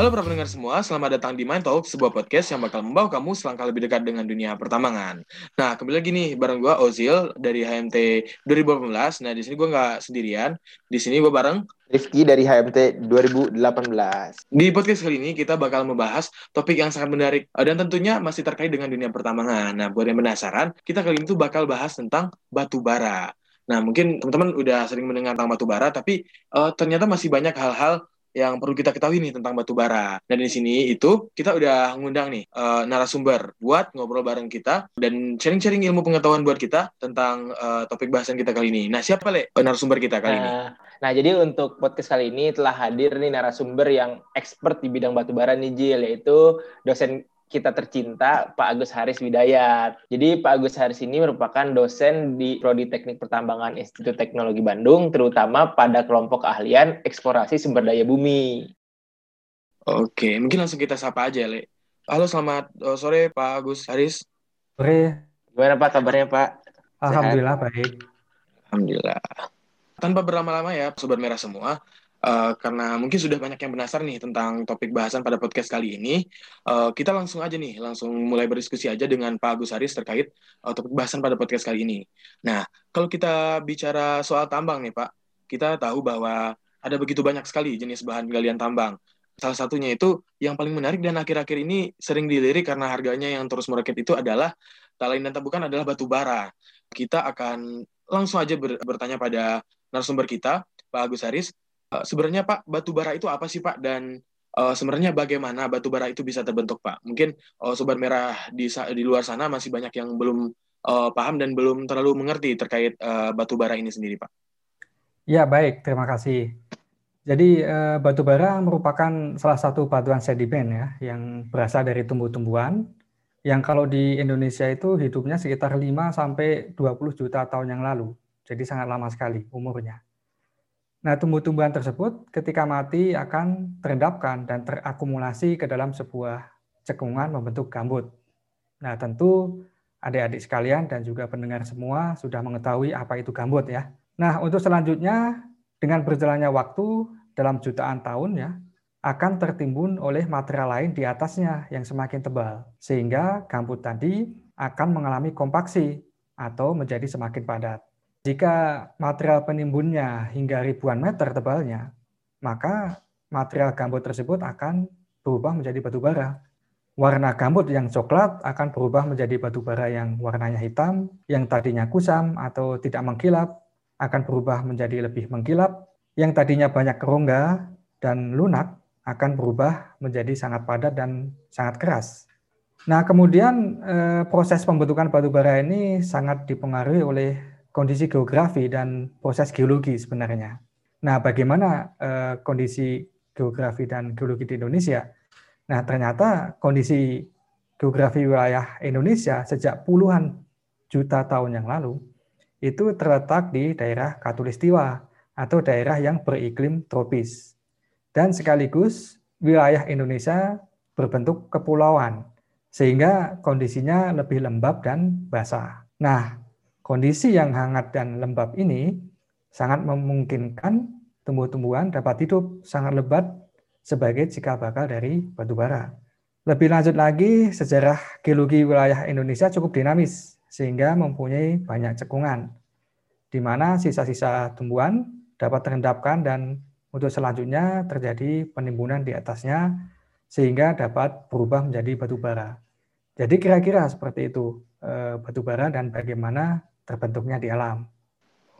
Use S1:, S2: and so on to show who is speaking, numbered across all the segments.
S1: Halo para pendengar semua, selamat datang di Mind Talk, sebuah podcast yang bakal membawa kamu selangkah lebih dekat dengan dunia pertambangan. Nah, kembali lagi nih bareng gue Ozil dari HMT 2018. Nah, di sini gue nggak sendirian. Di sini gue bareng
S2: Rifki dari HMT 2018.
S1: Di podcast kali ini kita bakal membahas topik yang sangat menarik eh, dan tentunya masih terkait dengan dunia pertambangan. Nah, buat yang penasaran, kita kali ini tuh bakal bahas tentang batu bara. Nah, mungkin teman-teman udah sering mendengar tentang batu bara, tapi uh, ternyata masih banyak hal-hal yang perlu kita ketahui nih tentang batu bara. Dan di sini itu kita udah ngundang nih uh, narasumber buat ngobrol bareng kita dan sharing-sharing ilmu pengetahuan buat kita tentang uh, topik bahasan kita kali ini. Nah, siapa le narasumber kita kali
S2: nah,
S1: ini?
S2: Nah, jadi untuk podcast kali ini telah hadir nih narasumber yang expert di bidang batu bara nih Jil, yaitu dosen kita tercinta Pak Agus Haris Widayat. Jadi Pak Agus Haris ini merupakan dosen di Prodi Teknik Pertambangan Institut Teknologi Bandung, terutama pada kelompok keahlian eksplorasi sumber daya bumi.
S1: Oke, mungkin langsung kita sapa aja, Le. Halo, selamat uh, sore Pak Agus Haris.
S3: Sore.
S2: Gimana Pak kabarnya Pak?
S3: Alhamdulillah Sehat? baik.
S1: Alhamdulillah. Tanpa berlama-lama ya, Sobat Merah semua, Uh, karena mungkin sudah banyak yang penasaran nih tentang topik bahasan pada podcast kali ini, uh, kita langsung aja nih, langsung mulai berdiskusi aja dengan Pak Agus Haris terkait uh, topik bahasan pada podcast kali ini. Nah, kalau kita bicara soal tambang nih Pak, kita tahu bahwa ada begitu banyak sekali jenis bahan galian tambang. Salah satunya itu yang paling menarik dan akhir-akhir ini sering dilirik karena harganya yang terus meroket itu adalah tak lain dan tak bukan adalah batu bara. Kita akan langsung aja bertanya pada narasumber kita, Pak Agus Haris, Uh, sebenarnya Pak batu bara itu apa sih Pak dan uh, sebenarnya bagaimana batu bara itu bisa terbentuk Pak? Mungkin uh, sobat merah di di luar sana masih banyak yang belum uh, paham dan belum terlalu mengerti terkait uh, batu bara ini sendiri Pak.
S3: Ya baik, terima kasih. Jadi uh, batu bara merupakan salah satu batuan sedimen ya yang berasal dari tumbuh-tumbuhan yang kalau di Indonesia itu hidupnya sekitar 5 sampai 20 juta tahun yang lalu. Jadi sangat lama sekali umurnya. Nah, tumbuh-tumbuhan tersebut ketika mati akan terendapkan dan terakumulasi ke dalam sebuah cekungan membentuk gambut. Nah, tentu adik-adik sekalian dan juga pendengar semua sudah mengetahui apa itu gambut ya. Nah, untuk selanjutnya dengan berjalannya waktu dalam jutaan tahun ya, akan tertimbun oleh material lain di atasnya yang semakin tebal. Sehingga gambut tadi akan mengalami kompaksi atau menjadi semakin padat. Jika material penimbunnya hingga ribuan meter tebalnya, maka material gambut tersebut akan berubah menjadi batu bara. Warna gambut yang coklat akan berubah menjadi batu bara yang warnanya hitam, yang tadinya kusam atau tidak mengkilap akan berubah menjadi lebih mengkilap, yang tadinya banyak kerongga dan lunak akan berubah menjadi sangat padat dan sangat keras. Nah, kemudian eh, proses pembentukan batu bara ini sangat dipengaruhi oleh kondisi geografi dan proses geologi sebenarnya. Nah, bagaimana uh, kondisi geografi dan geologi di Indonesia? Nah, ternyata kondisi geografi wilayah Indonesia sejak puluhan juta tahun yang lalu itu terletak di daerah Katulistiwa atau daerah yang beriklim tropis. Dan sekaligus wilayah Indonesia berbentuk kepulauan sehingga kondisinya lebih lembab dan basah. Nah, Kondisi yang hangat dan lembab ini sangat memungkinkan tumbuh-tumbuhan dapat hidup sangat lebat sebagai cikal bakal dari batu bara. Lebih lanjut lagi, sejarah geologi wilayah Indonesia cukup dinamis sehingga mempunyai banyak cekungan, di mana sisa-sisa tumbuhan dapat terendapkan dan untuk selanjutnya terjadi penimbunan di atasnya sehingga dapat berubah menjadi batu bara. Jadi kira-kira seperti itu eh, batu bara dan bagaimana terbentuknya di alam.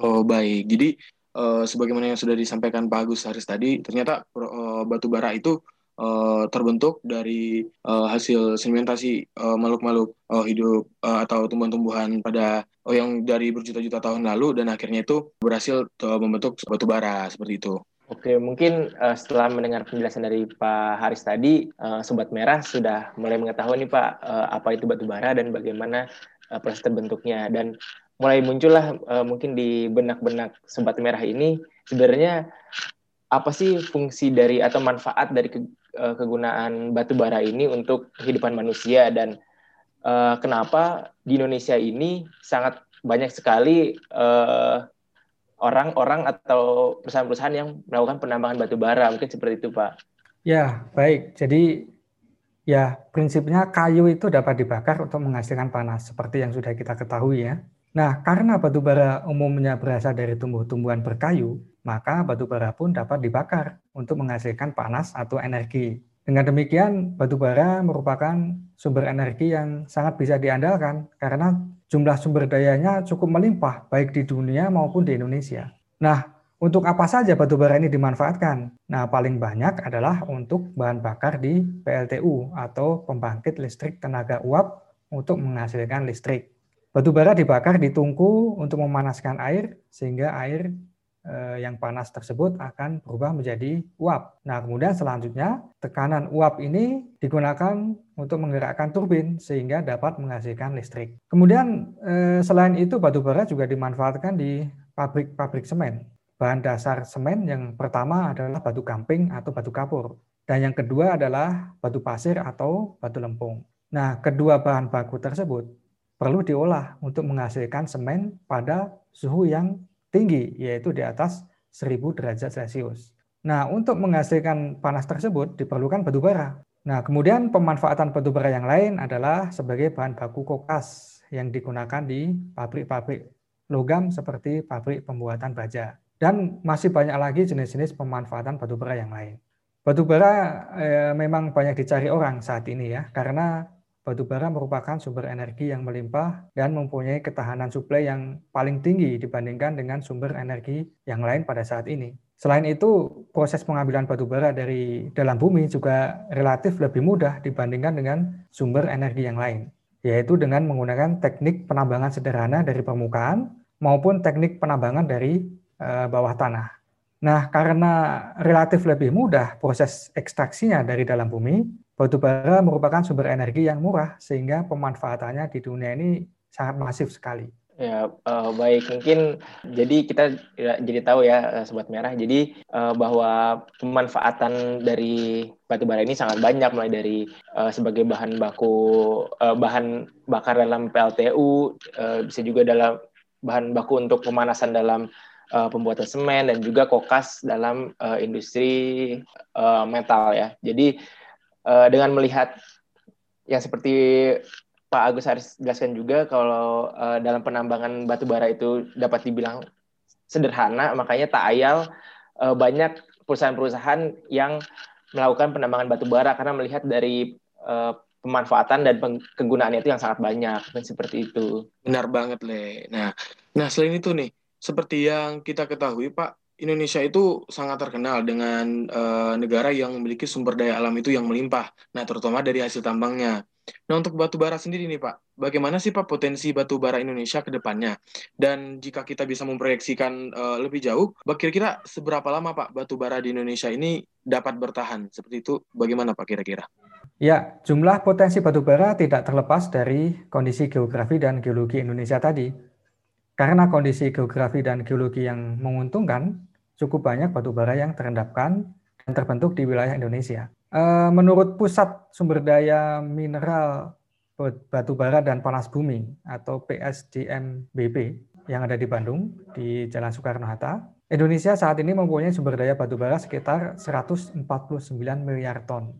S1: Oh baik, jadi uh, sebagaimana yang sudah disampaikan Pak Agus Haris tadi, ternyata uh, batu bara itu uh, terbentuk dari uh, hasil sedimentasi uh, makhluk-makhluk uh, hidup uh, atau tumbuhan-tumbuhan pada oh, yang dari berjuta-juta tahun lalu dan akhirnya itu berhasil uh, membentuk batu bara seperti itu.
S2: Oke, mungkin uh, setelah mendengar penjelasan dari Pak Haris tadi, uh, Sobat Merah sudah mulai mengetahui nih Pak, uh, apa itu batu bara dan bagaimana uh, proses terbentuknya. Dan mulai muncullah uh, mungkin di benak-benak Sobat Merah ini sebenarnya apa sih fungsi dari atau manfaat dari ke, uh, kegunaan batu bara ini untuk kehidupan manusia dan uh, kenapa di Indonesia ini sangat banyak sekali orang-orang uh, atau perusahaan-perusahaan yang melakukan penambangan batu bara mungkin seperti itu Pak.
S3: Ya, baik. Jadi ya prinsipnya kayu itu dapat dibakar untuk menghasilkan panas seperti yang sudah kita ketahui ya. Nah, karena batu bara umumnya berasal dari tumbuh-tumbuhan berkayu, maka batu bara pun dapat dibakar untuk menghasilkan panas atau energi. Dengan demikian, batu bara merupakan sumber energi yang sangat bisa diandalkan karena jumlah sumber dayanya cukup melimpah baik di dunia maupun di Indonesia. Nah, untuk apa saja batu bara ini dimanfaatkan? Nah, paling banyak adalah untuk bahan bakar di PLTU atau pembangkit listrik tenaga uap untuk menghasilkan listrik. Batu bara dibakar di tungku untuk memanaskan air sehingga air eh, yang panas tersebut akan berubah menjadi uap. Nah, kemudian selanjutnya tekanan uap ini digunakan untuk menggerakkan turbin sehingga dapat menghasilkan listrik. Kemudian eh, selain itu batu bara juga dimanfaatkan di pabrik-pabrik semen. Bahan dasar semen yang pertama adalah batu gamping atau batu kapur. Dan yang kedua adalah batu pasir atau batu lempung. Nah, kedua bahan baku tersebut perlu diolah untuk menghasilkan semen pada suhu yang tinggi, yaitu di atas 1000 derajat Celcius. Nah, untuk menghasilkan panas tersebut diperlukan batu bara. Nah, kemudian pemanfaatan batu bara yang lain adalah sebagai bahan baku kokas yang digunakan di pabrik-pabrik logam seperti pabrik pembuatan baja. Dan masih banyak lagi jenis-jenis pemanfaatan batu bara yang lain. Batu bara eh, memang banyak dicari orang saat ini ya, karena batu bara merupakan sumber energi yang melimpah dan mempunyai ketahanan suplai yang paling tinggi dibandingkan dengan sumber energi yang lain pada saat ini. Selain itu, proses pengambilan batu bara dari dalam bumi juga relatif lebih mudah dibandingkan dengan sumber energi yang lain, yaitu dengan menggunakan teknik penambangan sederhana dari permukaan maupun teknik penambangan dari Eh, bawah tanah. Nah, karena relatif lebih mudah proses ekstraksinya dari dalam bumi, batu bara merupakan sumber energi yang murah sehingga pemanfaatannya di dunia ini sangat masif sekali.
S2: Ya, uh, baik. Mungkin jadi kita ya, jadi tahu ya, eh, Sobat Merah. Jadi uh, bahwa pemanfaatan dari batu bara ini sangat banyak, mulai dari uh, sebagai bahan baku, uh, bahan bakar dalam PLTU, uh, bisa juga dalam bahan baku untuk pemanasan dalam uh, pembuatan semen dan juga kokas dalam uh, industri uh, metal ya. Jadi uh, dengan melihat yang seperti Pak Agus harus jelaskan juga kalau uh, dalam penambangan batu bara itu dapat dibilang sederhana, makanya tak ayal uh, banyak perusahaan-perusahaan yang melakukan penambangan batu bara karena melihat dari uh, pemanfaatan dan kegunaannya itu yang sangat banyak dan seperti itu.
S1: Benar banget, Le. Nah, nah selain itu nih, seperti yang kita ketahui, Pak, Indonesia itu sangat terkenal dengan uh, negara yang memiliki sumber daya alam itu yang melimpah. Nah, terutama dari hasil tambangnya. Nah, untuk batu bara sendiri nih, Pak, bagaimana sih Pak potensi batu bara Indonesia ke depannya? Dan jika kita bisa memproyeksikan uh, lebih jauh, kira-kira seberapa lama Pak batu bara di Indonesia ini dapat bertahan? Seperti itu, bagaimana Pak kira-kira?
S3: Ya, jumlah potensi batu bara tidak terlepas dari kondisi geografi dan geologi Indonesia tadi. Karena kondisi geografi dan geologi yang menguntungkan, cukup banyak batu bara yang terendapkan dan terbentuk di wilayah Indonesia. Eh, menurut Pusat Sumber Daya Mineral Batu Bara dan Panas Bumi atau PSDMBP yang ada di Bandung di Jalan Soekarno-Hatta, Indonesia saat ini mempunyai sumber daya batu bara sekitar 149 miliar ton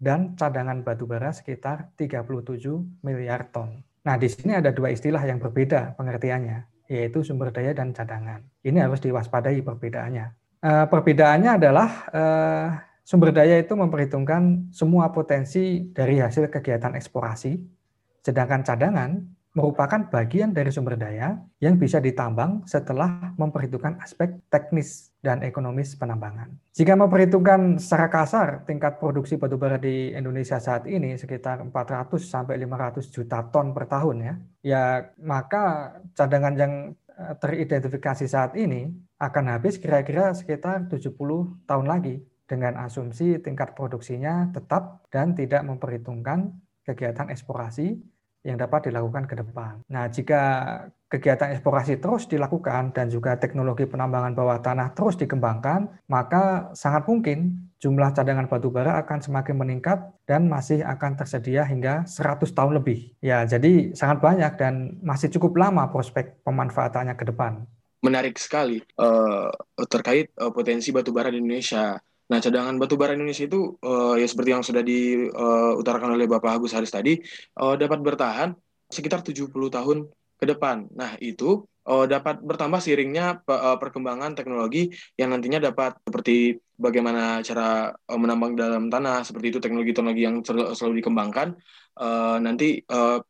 S3: dan cadangan batu bara sekitar 37 miliar ton. Nah, di sini ada dua istilah yang berbeda pengertiannya yaitu sumber daya dan cadangan. Ini harus diwaspadai perbedaannya. Uh, perbedaannya adalah uh, sumber daya itu memperhitungkan semua potensi dari hasil kegiatan eksplorasi, sedangkan cadangan merupakan bagian dari sumber daya yang bisa ditambang setelah memperhitungkan aspek teknis dan ekonomis penambangan. Jika memperhitungkan secara kasar tingkat produksi batubara di Indonesia saat ini sekitar 400 sampai 500 juta ton per tahun ya, ya maka cadangan yang eh, teridentifikasi saat ini akan habis kira-kira sekitar 70 tahun lagi dengan asumsi tingkat produksinya tetap dan tidak memperhitungkan kegiatan eksplorasi yang dapat dilakukan ke depan. Nah, jika kegiatan eksplorasi terus dilakukan dan juga teknologi penambangan bawah tanah terus dikembangkan, maka sangat mungkin jumlah cadangan batu bara akan semakin meningkat dan masih akan tersedia hingga 100 tahun lebih. Ya, jadi sangat banyak dan masih cukup lama prospek pemanfaatannya ke depan.
S1: Menarik sekali uh, terkait uh, potensi batu bara di Indonesia. Nah, cadangan batu bara Indonesia itu uh, ya seperti yang sudah diutarakan oleh Bapak Agus Haris tadi uh, dapat bertahan sekitar 70 tahun ke depan. Nah, itu uh, dapat bertambah seiringnya uh, perkembangan teknologi yang nantinya dapat seperti bagaimana cara uh, menambang dalam tanah, seperti itu teknologi-teknologi yang selalu dikembangkan uh, nanti uh,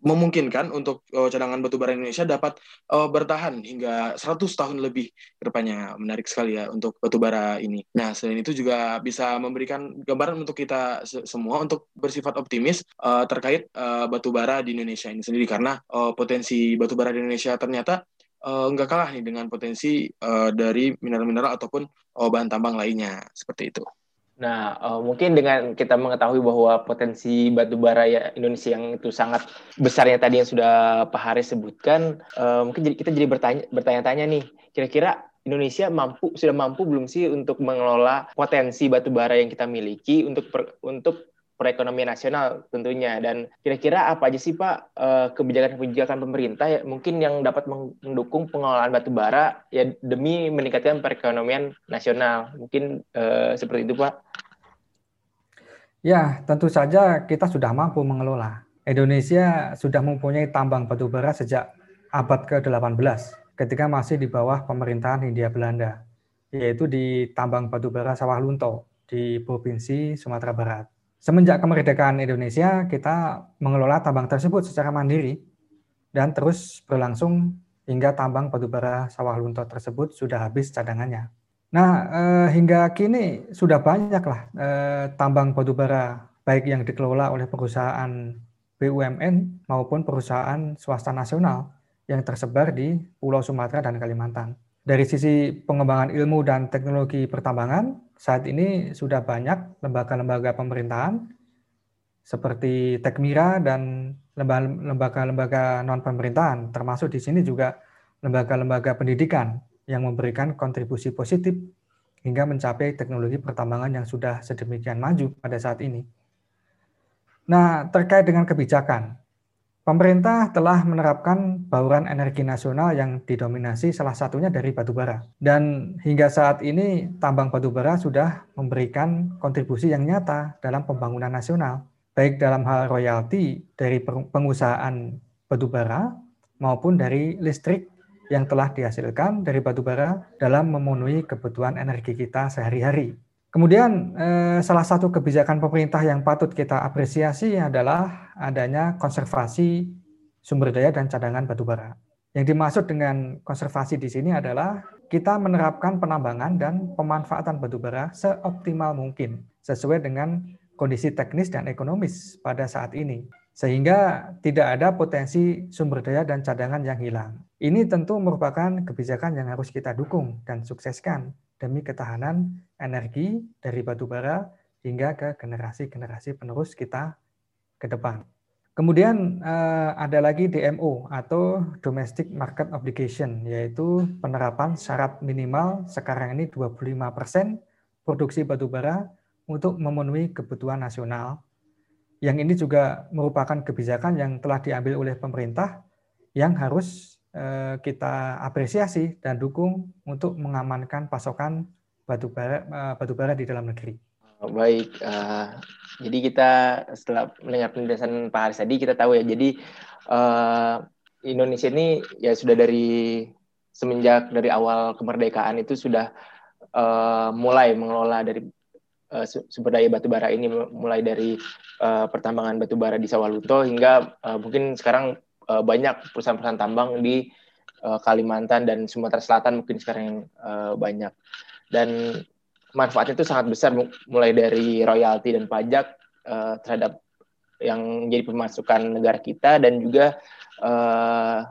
S1: memungkinkan untuk uh, cadangan batubara Indonesia dapat uh, bertahan hingga 100 tahun lebih ke depannya. Menarik sekali ya untuk batubara ini. Nah, selain itu juga bisa memberikan gambaran untuk kita semua untuk bersifat optimis uh, terkait uh, batubara di Indonesia ini sendiri karena uh, potensi batubara di Indonesia ternyata uh, nggak kalah nih dengan potensi uh, dari mineral-mineral ataupun uh, bahan tambang lainnya seperti itu.
S2: Nah, uh, mungkin dengan kita mengetahui bahwa potensi batu bara ya Indonesia yang itu sangat besarnya tadi yang sudah Pak Haris sebutkan, uh, mungkin jadi, kita jadi bertanya bertanya-tanya nih, kira-kira Indonesia mampu sudah mampu belum sih untuk mengelola potensi batu bara yang kita miliki untuk per, untuk perekonomian nasional tentunya. Dan kira-kira apa aja sih Pak eh, kebijakan-kebijakan pemerintah ya mungkin yang dapat mendukung pengelolaan batu bara ya demi meningkatkan perekonomian nasional? Mungkin uh, seperti itu Pak.
S3: Ya tentu saja kita sudah mampu mengelola. Indonesia sudah mempunyai tambang batu bara sejak abad ke-18 ketika masih di bawah pemerintahan Hindia Belanda yaitu di tambang batu bara Sawah Lunto di Provinsi Sumatera Barat. Semenjak kemerdekaan Indonesia, kita mengelola tambang tersebut secara mandiri dan terus berlangsung hingga tambang batubara sawah lunto tersebut sudah habis cadangannya. Nah, eh, hingga kini sudah banyaklah eh, tambang batubara baik yang dikelola oleh perusahaan BUMN maupun perusahaan swasta nasional yang tersebar di Pulau Sumatera dan Kalimantan. Dari sisi pengembangan ilmu dan teknologi pertambangan, saat ini sudah banyak lembaga-lembaga pemerintahan seperti Tekmira dan lembaga-lembaga non pemerintahan, termasuk di sini juga lembaga-lembaga pendidikan yang memberikan kontribusi positif hingga mencapai teknologi pertambangan yang sudah sedemikian maju pada saat ini. Nah, terkait dengan kebijakan, Pemerintah telah menerapkan bauran energi nasional yang didominasi salah satunya dari batubara. Dan hingga saat ini tambang batubara sudah memberikan kontribusi yang nyata dalam pembangunan nasional, baik dalam hal royalti dari pengusahaan batubara maupun dari listrik yang telah dihasilkan dari batubara dalam memenuhi kebutuhan energi kita sehari-hari. Kemudian eh, salah satu kebijakan pemerintah yang patut kita apresiasi adalah adanya konservasi sumber daya dan cadangan batubara. Yang dimaksud dengan konservasi di sini adalah kita menerapkan penambangan dan pemanfaatan batubara seoptimal mungkin sesuai dengan kondisi teknis dan ekonomis pada saat ini sehingga tidak ada potensi sumber daya dan cadangan yang hilang. Ini tentu merupakan kebijakan yang harus kita dukung dan sukseskan demi ketahanan energi dari batu bara hingga ke generasi-generasi penerus kita ke depan. Kemudian eh, ada lagi DMO atau Domestic Market Obligation, yaitu penerapan syarat minimal sekarang ini 25% produksi batu bara untuk memenuhi kebutuhan nasional. Yang ini juga merupakan kebijakan yang telah diambil oleh pemerintah yang harus kita apresiasi dan dukung untuk mengamankan pasokan batu bara eh, di dalam negeri.
S2: Oh, baik, uh, jadi kita setelah mendengar penjelasan Pak Haris tadi kita tahu ya, jadi uh, Indonesia ini ya sudah dari semenjak dari awal kemerdekaan itu sudah uh, mulai mengelola dari uh, sumber daya batu bara ini mulai dari uh, pertambangan batu bara di Sawalunto hingga uh, mungkin sekarang uh, banyak perusahaan-perusahaan tambang di uh, Kalimantan dan Sumatera Selatan mungkin sekarang yang uh, banyak. Dan manfaatnya itu sangat besar mulai dari royalti dan pajak uh, terhadap yang jadi pemasukan negara kita dan juga uh,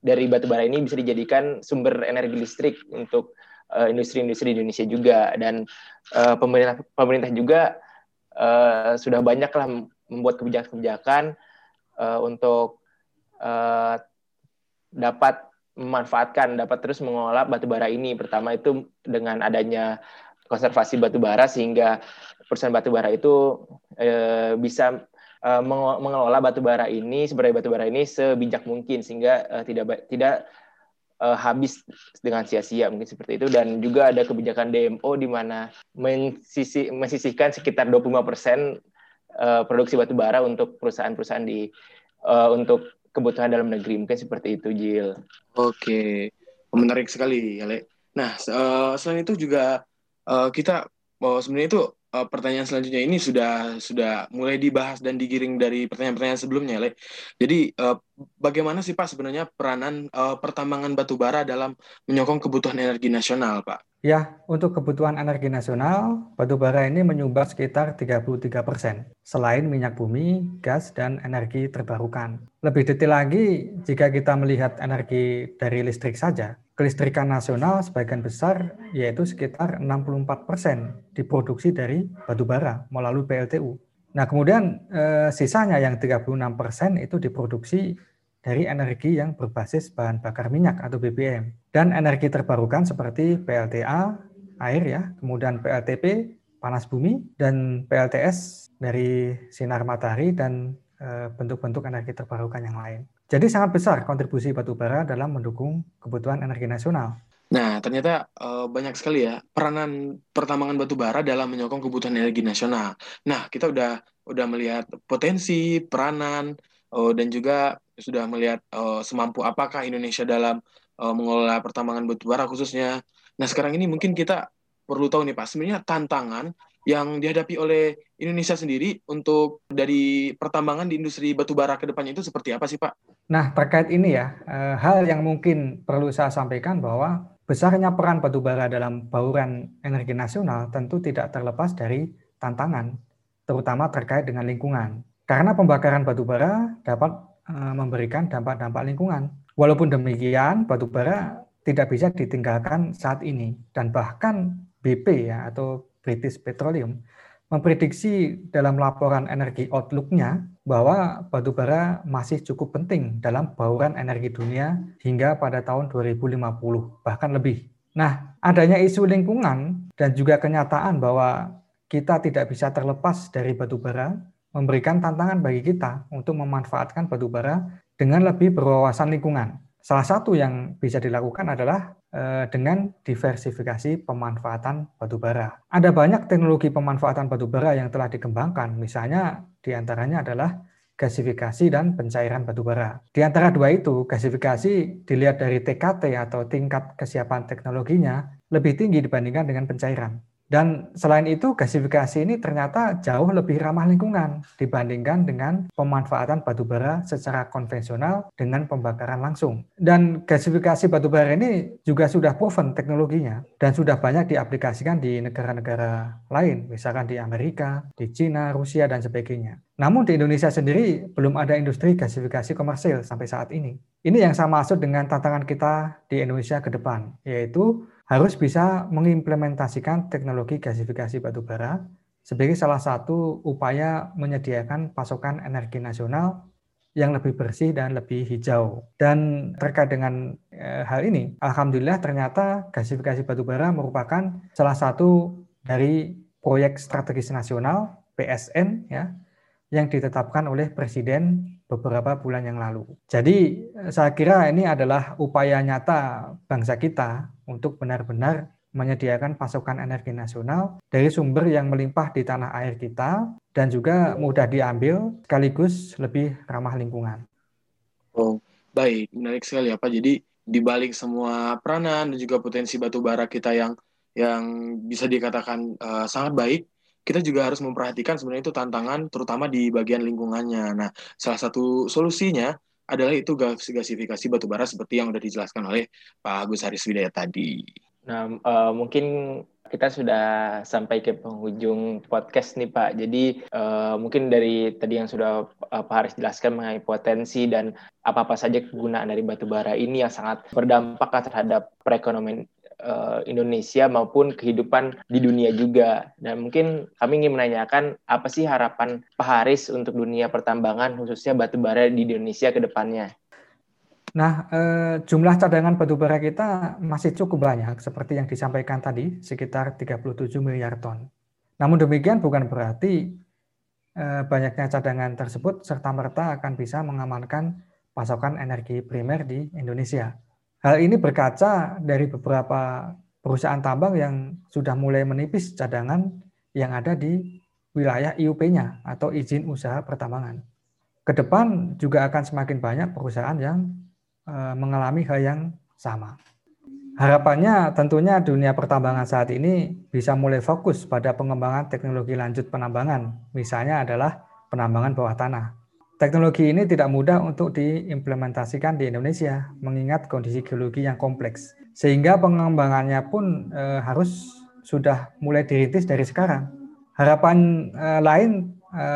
S2: dari batu bara ini bisa dijadikan sumber energi listrik untuk industri-industri di Indonesia juga. Dan uh, pemerintah pemerintah juga uh, sudah banyaklah membuat kebijakan-kebijakan uh, untuk uh, dapat memanfaatkan, dapat terus mengolah batu bara ini. Pertama itu dengan adanya konservasi batu bara sehingga perusahaan batu bara itu uh, bisa uh, mengelola batu bara ini sebagai batu bara ini sebijak mungkin sehingga uh, tidak tidak uh, habis dengan sia-sia mungkin seperti itu dan juga ada kebijakan DMO di mana mensisi, mensisihkan sekitar 25 persen uh, produksi batu bara untuk perusahaan-perusahaan di uh, untuk kebutuhan dalam negeri mungkin seperti itu Jil.
S1: Oke, menarik sekali ya Le. Nah uh, selain itu juga uh, kita oh, sebenarnya itu pertanyaan selanjutnya ini sudah sudah mulai dibahas dan digiring dari pertanyaan-pertanyaan sebelumnya, Le. Jadi bagaimana sih Pak sebenarnya peranan uh, pertambangan batu bara dalam menyokong kebutuhan energi nasional, Pak?
S3: Ya, untuk kebutuhan energi nasional, batu bara ini menyumbang sekitar 33 persen, selain minyak bumi, gas, dan energi terbarukan. Lebih detail lagi, jika kita melihat energi dari listrik saja, kelistrikan nasional sebagian besar yaitu sekitar 64 persen diproduksi dari batu bara melalui PLTU. Nah, kemudian eh, sisanya yang 36 persen itu diproduksi dari energi yang berbasis bahan bakar minyak atau BBM dan energi terbarukan seperti PLTA air ya, kemudian PLTP panas bumi dan PLTS dari sinar matahari dan eh, bentuk-bentuk energi terbarukan yang lain. Jadi sangat besar kontribusi batu bara dalam mendukung kebutuhan energi nasional.
S1: Nah, ternyata uh, banyak sekali ya peranan pertambangan batu bara dalam menyokong kebutuhan energi nasional. Nah, kita udah udah melihat potensi, peranan, uh, dan juga sudah melihat uh, semampu apakah Indonesia dalam uh, mengelola pertambangan batu bara khususnya. Nah, sekarang ini mungkin kita perlu tahu nih Pak, sebenarnya tantangan yang dihadapi oleh Indonesia sendiri untuk dari pertambangan di industri batubara ke depannya itu seperti apa sih Pak?
S3: Nah terkait ini ya, eh, hal yang mungkin perlu saya sampaikan bahwa besarnya peran batubara dalam bauran energi nasional tentu tidak terlepas dari tantangan, terutama terkait dengan lingkungan. Karena pembakaran batubara dapat memberikan dampak-dampak lingkungan. Walaupun demikian, batubara tidak bisa ditinggalkan saat ini dan bahkan BP ya atau British Petroleum memprediksi dalam laporan energi outlook-nya bahwa batubara masih cukup penting dalam bauran energi dunia hingga pada tahun 2050, bahkan lebih. Nah, adanya isu lingkungan dan juga kenyataan bahwa kita tidak bisa terlepas dari batubara memberikan tantangan bagi kita untuk memanfaatkan batubara dengan lebih berwawasan lingkungan. Salah satu yang bisa dilakukan adalah Eh, dengan diversifikasi pemanfaatan batu bara. Ada banyak teknologi pemanfaatan batu bara yang telah dikembangkan, misalnya di antaranya adalah gasifikasi dan pencairan batu bara. Di antara dua itu, gasifikasi dilihat dari TKT atau tingkat kesiapan teknologinya lebih tinggi dibandingkan dengan pencairan. Dan selain itu, gasifikasi ini ternyata jauh lebih ramah lingkungan dibandingkan dengan pemanfaatan batu bara secara konvensional dengan pembakaran langsung. Dan gasifikasi batu bara ini juga sudah proven teknologinya dan sudah banyak diaplikasikan di negara-negara lain, misalkan di Amerika, di Cina, Rusia, dan sebagainya. Namun di Indonesia sendiri belum ada industri gasifikasi komersil sampai saat ini. Ini yang saya maksud dengan tantangan kita di Indonesia ke depan, yaitu harus bisa mengimplementasikan teknologi gasifikasi batubara sebagai salah satu upaya menyediakan pasokan energi nasional yang lebih bersih dan lebih hijau. Dan terkait dengan e, hal ini, alhamdulillah ternyata gasifikasi batubara merupakan salah satu dari proyek strategis nasional PSN ya yang ditetapkan oleh Presiden beberapa bulan yang lalu. Jadi saya kira ini adalah upaya nyata bangsa kita untuk benar-benar menyediakan pasokan energi nasional dari sumber yang melimpah di tanah air kita dan juga mudah diambil sekaligus lebih ramah lingkungan.
S1: Oh, baik, menarik sekali Pak. Jadi di balik semua peranan dan juga potensi batu bara kita yang yang bisa dikatakan uh, sangat baik, kita juga harus memperhatikan sebenarnya itu tantangan terutama di bagian lingkungannya. Nah, salah satu solusinya adalah itu gasifikasi batu bara seperti yang sudah dijelaskan oleh Pak Agus Haris Widaya tadi.
S2: Nah, uh, mungkin kita sudah sampai ke penghujung podcast nih Pak. Jadi uh, mungkin dari tadi yang sudah uh, Pak Haris jelaskan mengenai potensi dan apa-apa saja kegunaan dari batu bara ini yang sangat berdampak terhadap perekonomian uh, Indonesia maupun kehidupan di dunia juga. Dan mungkin kami ingin menanyakan apa sih harapan Pak Haris untuk dunia pertambangan khususnya batu bara di Indonesia ke depannya?
S3: Nah, eh, jumlah cadangan batu bara kita masih cukup banyak seperti yang disampaikan tadi, sekitar 37 miliar ton. Namun demikian bukan berarti eh, banyaknya cadangan tersebut serta-merta akan bisa mengamankan pasokan energi primer di Indonesia. Hal ini berkaca dari beberapa perusahaan tambang yang sudah mulai menipis cadangan yang ada di wilayah IUP-nya atau izin usaha pertambangan. Ke depan juga akan semakin banyak perusahaan yang eh, mengalami hal yang sama. Harapannya tentunya dunia pertambangan saat ini bisa mulai fokus pada pengembangan teknologi lanjut penambangan, misalnya adalah penambangan bawah tanah. Teknologi ini tidak mudah untuk diimplementasikan di Indonesia, mengingat kondisi geologi yang kompleks. Sehingga pengembangannya pun e, harus sudah mulai dirintis dari sekarang. Harapan e, lain e,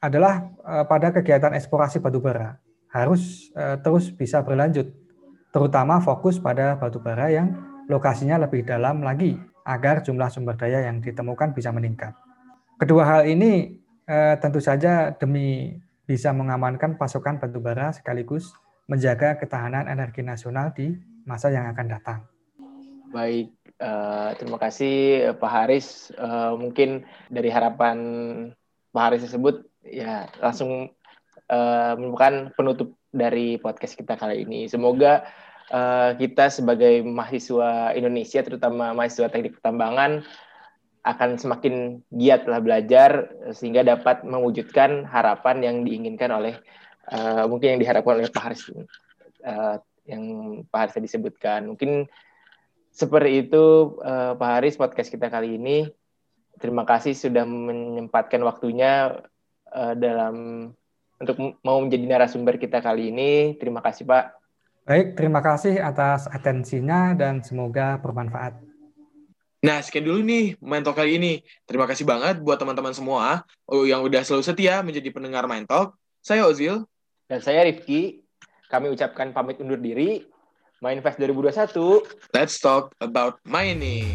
S3: adalah e, pada kegiatan eksplorasi batubara harus e, terus bisa berlanjut, terutama fokus pada batubara yang lokasinya lebih dalam lagi agar jumlah sumber daya yang ditemukan bisa meningkat. Kedua hal ini e, tentu saja demi bisa mengamankan pasokan batubara sekaligus menjaga ketahanan energi nasional di masa yang akan datang.
S2: Baik, uh, terima kasih Pak Haris. Uh, mungkin dari harapan Pak Haris tersebut ya langsung uh, merupakan penutup dari podcast kita kali ini. Semoga uh, kita sebagai mahasiswa Indonesia, terutama mahasiswa teknik pertambangan, akan semakin giat lah belajar sehingga dapat mewujudkan harapan yang diinginkan oleh uh, mungkin yang diharapkan oleh Pak Haris uh, yang Pak Haris tadi sebutkan. Mungkin seperti itu uh, Pak Haris podcast kita kali ini. Terima kasih sudah menyempatkan waktunya uh, dalam untuk mau menjadi narasumber kita kali ini. Terima kasih Pak.
S3: Baik, terima kasih atas atensinya dan semoga bermanfaat.
S1: Nah, sekian dulu nih Main Talk kali ini. Terima kasih banget buat teman-teman semua oh, yang udah selalu setia menjadi pendengar Main Talk. Saya Ozil.
S2: Dan saya Rifki. Kami ucapkan pamit undur diri. Main Fest 2021.
S1: Let's talk about mining.